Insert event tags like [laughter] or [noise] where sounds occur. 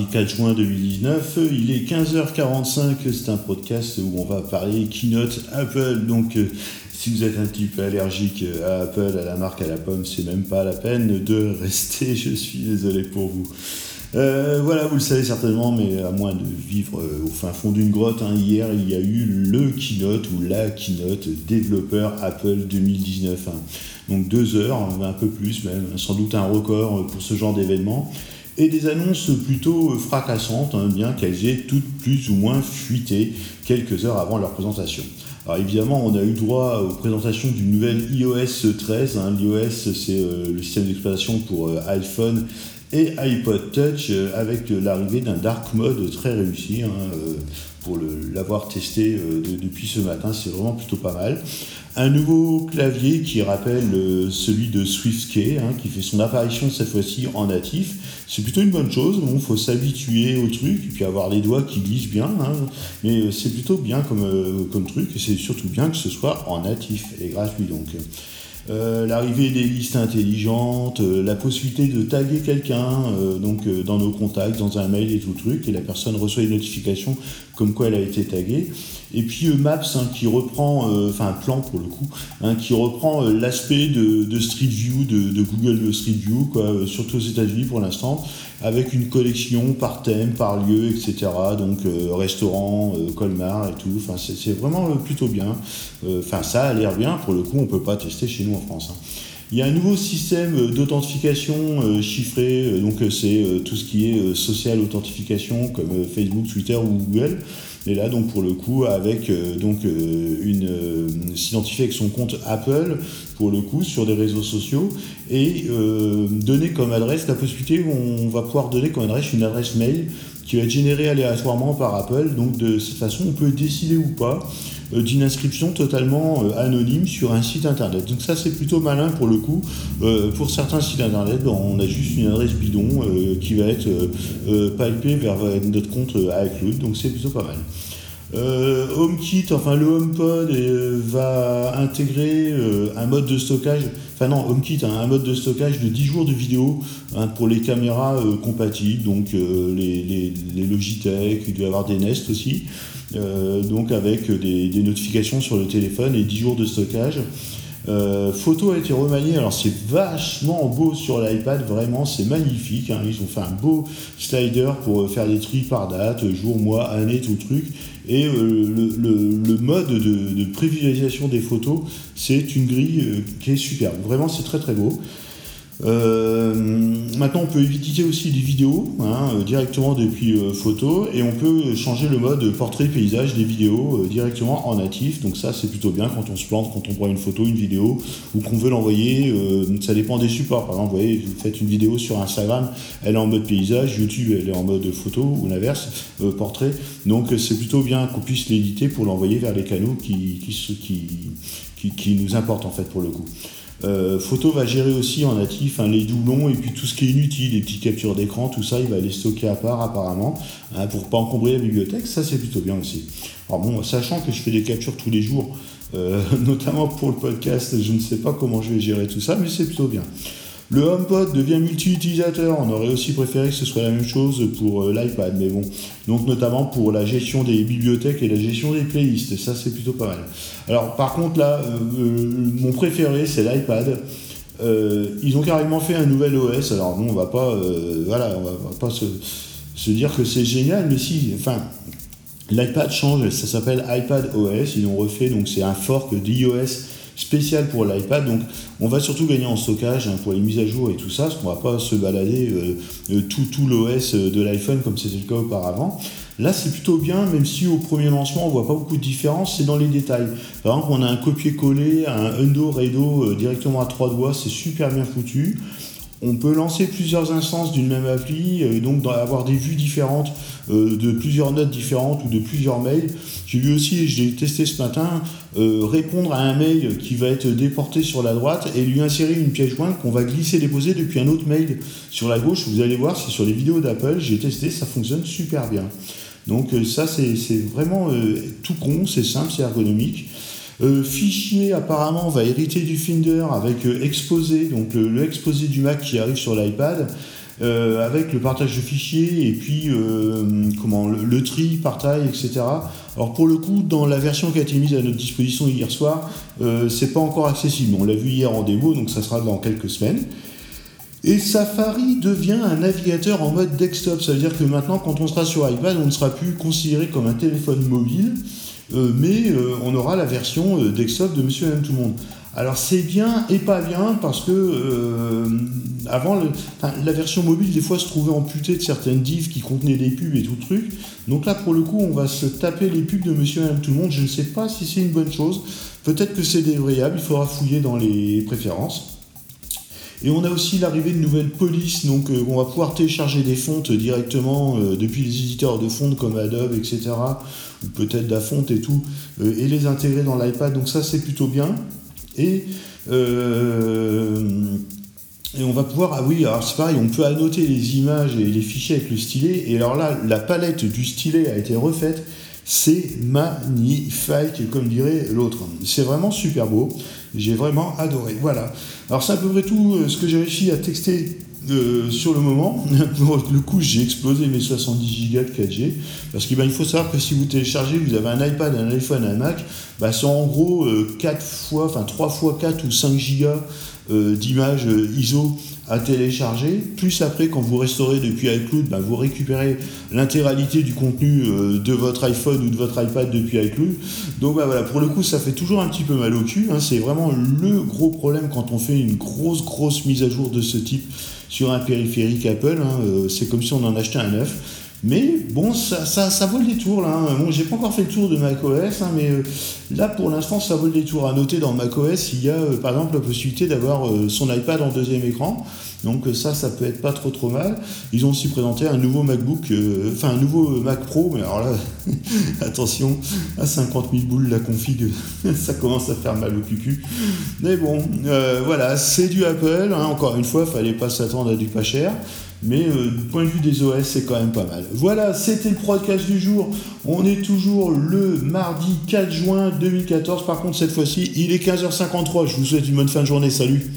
mardi 4 juin 2019. Il est 15h45, c'est un podcast où on va parler keynote Apple. Donc si vous êtes un petit peu allergique à Apple, à la marque, à la pomme, c'est même pas la peine de rester, je suis désolé pour vous. Euh, voilà, vous le savez certainement, mais à moins de vivre euh, au fin fond d'une grotte, hein, hier il y a eu le keynote ou la keynote développeur Apple 2019. Hein. Donc deux heures, hein, un peu plus même, sans doute un record pour ce genre d'événement. Et des annonces plutôt fracassantes, bien qu'elles aient toutes plus ou moins fuité quelques heures avant leur présentation. Alors évidemment, on a eu droit aux présentations d'une nouvelle iOS 13. L'iOS, c'est euh, le système d'exploitation pour iPhone et iPod Touch euh, avec l'arrivée d'un dark mode très réussi. Hein, euh, pour l'avoir testé euh, depuis ce matin, c'est vraiment plutôt pas mal. Un nouveau clavier qui rappelle celui de SwiftKey, hein, qui fait son apparition cette fois-ci en natif. C'est plutôt une bonne chose. il faut s'habituer au truc et puis avoir les doigts qui glissent bien. Hein. mais c'est plutôt bien comme truc et c'est surtout bien que ce soit en natif et gratuit donc. Euh, l'arrivée des listes intelligentes, euh, la possibilité de taguer quelqu'un euh, donc dans nos contacts, dans un mail et tout truc, et la personne reçoit une notification comme quoi elle a été taguée. Et puis Maps hein, qui reprend, enfin plan pour le coup, hein, qui reprend l'aspect de, Street View, de, Google Street View, quoi, surtout aux États-Unis pour l'instant, avec une collection par thème, par lieu, etc. Donc restaurant, Colmar et tout. Enfin c'est vraiment plutôt bien. Enfin ça a l'air bien. Pour le coup on peut pas tester chez nous en France. Hein. Il y a un nouveau système d'authentification euh, chiffré, euh, donc euh, c'est tout ce qui est social authentification comme Facebook, Twitter ou Google. Et là, donc pour le coup, avec donc une s'identifier avec son compte Apple pour le coup sur des réseaux sociaux et donner comme adresse la possibilité où on va pouvoir donner comme adresse une adresse mail qui va être générée aléatoirement par Apple. Donc de cette façon, on peut décider ou pas euh, d'une inscription totalement euh, anonyme sur un site internet. Donc ça c'est plutôt malin pour le coup. Euh, pour certains sites internet, ben, on a juste une adresse bidon qui va être pipée vers notre compte iCloud, donc c'est plutôt pas mal. HomeKit, enfin le HomePod va intégrer un mode de stockage, enfin non, HomeKit, hein, un mode de stockage de 10 jours de vidéo hein, pour les caméras compatibles, donc les, Logitech, il doit y avoir des Nest aussi. Euh, donc avec des, notifications sur le téléphone et 10 jours de stockage. Euh, photo a été remanié, alors c'est vachement beau sur l'iPad, vraiment c'est magnifique. Hein. Ils ont fait un beau slider pour euh, faire des tri par date, jour, mois, année, tout truc. Et le, mode de, de, privilégiation des photos, c'est une grille qui est superbe. Vraiment c'est très très beau. Euh, maintenant, on peut éditer aussi des vidéos hein, euh, directement depuis euh, photo et on peut changer le mode portrait paysage des vidéos directement en natif. Donc ça, c'est plutôt bien quand on se plante, quand on prend une photo, une vidéo ou qu'on veut l'envoyer. ça dépend des supports. Par exemple, vous voyez, vous faites une vidéo sur Instagram, elle est en mode paysage, YouTube, elle est en mode photo ou l'inverse, portrait. Donc c'est plutôt bien qu'on puisse l'éditer pour l'envoyer vers les canaux qui, qui, qui, qui nous importent en fait pour le coup. Euh, photo va gérer aussi en natif les doublons et puis tout ce qui est inutile, les petites captures d'écran, tout ça, il va les stocker à part apparemment hein, pour pas encombrer la bibliothèque. Ça, c'est plutôt bien aussi. Alors bon, sachant que je fais des captures tous les jours, euh, [laughs] notamment pour le podcast, je ne sais pas comment je vais gérer tout ça, mais c'est plutôt bien. Le HomePod devient multi-utilisateur. On aurait aussi préféré que ce soit la même chose pour euh, l'iPad, mais bon. Donc notamment pour la gestion des bibliothèques et la gestion des playlists. Ça, c'est plutôt pas mal. Alors par contre, là, euh, euh, mon préféré, c'est l'iPad. ils ont carrément fait un nouvel OS. Alors bon, on va pas, se, dire que c'est génial, mais si, enfin, l'iPad change. Ça s'appelle iPad OS. Ils ont refait, donc c'est un fork d'iOS spécial pour l'iPad. Donc on va surtout gagner en stockage hein, pour les mises à jour et tout ça, parce qu'on va pas se balader euh, euh, tout, tout l'OS euh, de l'iPhone comme c'était le cas auparavant. Là, c'est plutôt bien, même si au premier lancement, on voit pas beaucoup de différence, c'est dans les détails. Par exemple, on a un copier-coller, un undo, redo directement à trois doigts, c'est super bien foutu. On peut lancer plusieurs instances d'une même appli, et donc avoir des vues différentes euh, de plusieurs notes différentes ou de plusieurs mails. J'ai vu aussi, j'ai testé ce matin, euh, répondre à un mail qui va être déporté sur la droite et lui insérer une pièce jointe qu'on va glisser déposer depuis un autre mail sur la gauche. Vous allez voir, c'est sur les vidéos d'Apple, j'ai testé, ça fonctionne super bien. Donc euh, ça, c'est vraiment tout con, c'est simple, c'est ergonomique. Euh, fichier apparemment va hériter du Finder avec euh, exposé, donc le, exposé du Mac qui arrive sur l'iPad. avec le partage de fichiers et puis comment le, tri par taille, etc. Alors pour le coup, dans la version qui a été mise à notre disposition hier soir, c'est pas encore accessible. On l'a vu hier en démo, donc ça sera dans quelques semaines. Et Safari devient un navigateur en mode desktop. Ça veut dire que maintenant, quand on sera sur iPad, on ne sera plus considéré comme un téléphone mobile, euh, mais euh, on aura la version euh, desktop de Monsieur et Madame Tout Monde. Alors c'est bien et pas bien parce que avant la version mobile des fois se trouvait amputée de certaines divs qui contenaient des pubs et tout le truc. Donc là pour le coup on va se taper les pubs de Monsieur et Madame Tout Monde. Je ne sais pas si c'est une bonne chose. Peut-être que c'est dévrayable. Il faudra fouiller dans les préférences. Et on a aussi l'arrivée de nouvelles polices, donc euh, on va pouvoir télécharger des fontes directement euh, depuis les éditeurs de fontes comme Adobe, etc. Ou peut-être Dafont et tout, euh, et les intégrer dans l'iPad. Donc ça c'est plutôt bien. Et, et on va pouvoir, ah oui, alors c'est pareil, on peut annoter les images et les fichiers avec le stylet. Et alors là, la palette du stylet a été refaite. C'est magnifique, comme dirait l'autre. C'est vraiment super beau. J'ai vraiment adoré. Voilà. Alors c'est à peu près tout euh, ce que j'ai réussi à texter euh, sur le moment. [laughs] Pour le coup, j'ai explosé mes 70 Go de 4G. Parce qu'il ben, faut savoir que si vous téléchargez, vous avez un iPad, un iPhone, un Mac, ben, c'est en gros 4 euh, fois, enfin 3 fois 4 ou 5 Go d'images ISO à télécharger. Plus après, quand vous restaurez depuis iCloud, bah, vous récupérez l'intégralité du contenu euh, de votre iPhone ou de votre iPad depuis iCloud. Donc bah, voilà, pour le coup, ça fait toujours un petit peu mal au cul. Hein. C'est vraiment le gros problème quand on fait une grosse, grosse mise à jour de ce type sur un périphérique Apple. Hein. Euh, c'est comme si on en achetait un neuf. Mais bon, ça, ça, vaut le détour là. Hein. Bon, j'ai pas encore fait le tour de macOS, hein, mais euh, là pour l'instant ça vaut le détour. À noter dans macOS, il y a euh, par exemple la possibilité d'avoir euh, son iPad en deuxième écran. Donc ça, ça peut être pas trop trop mal. Ils ont aussi présenté un nouveau MacBook, enfin un nouveau Mac Pro, mais alors là, [laughs] attention, à 50 000 boules la config, [laughs] ça commence à faire mal au cucu. Mais bon, voilà, c'est du Apple. Hein. Encore une fois, fallait pas s'attendre à du pas cher. Mais euh, du point de vue des OS, c'est quand même pas mal. Voilà, c'était le podcast du jour. On est toujours le mardi 4 juin 2014. Par contre, cette fois-ci, il est 15h53. Je vous souhaite une bonne fin de journée. Salut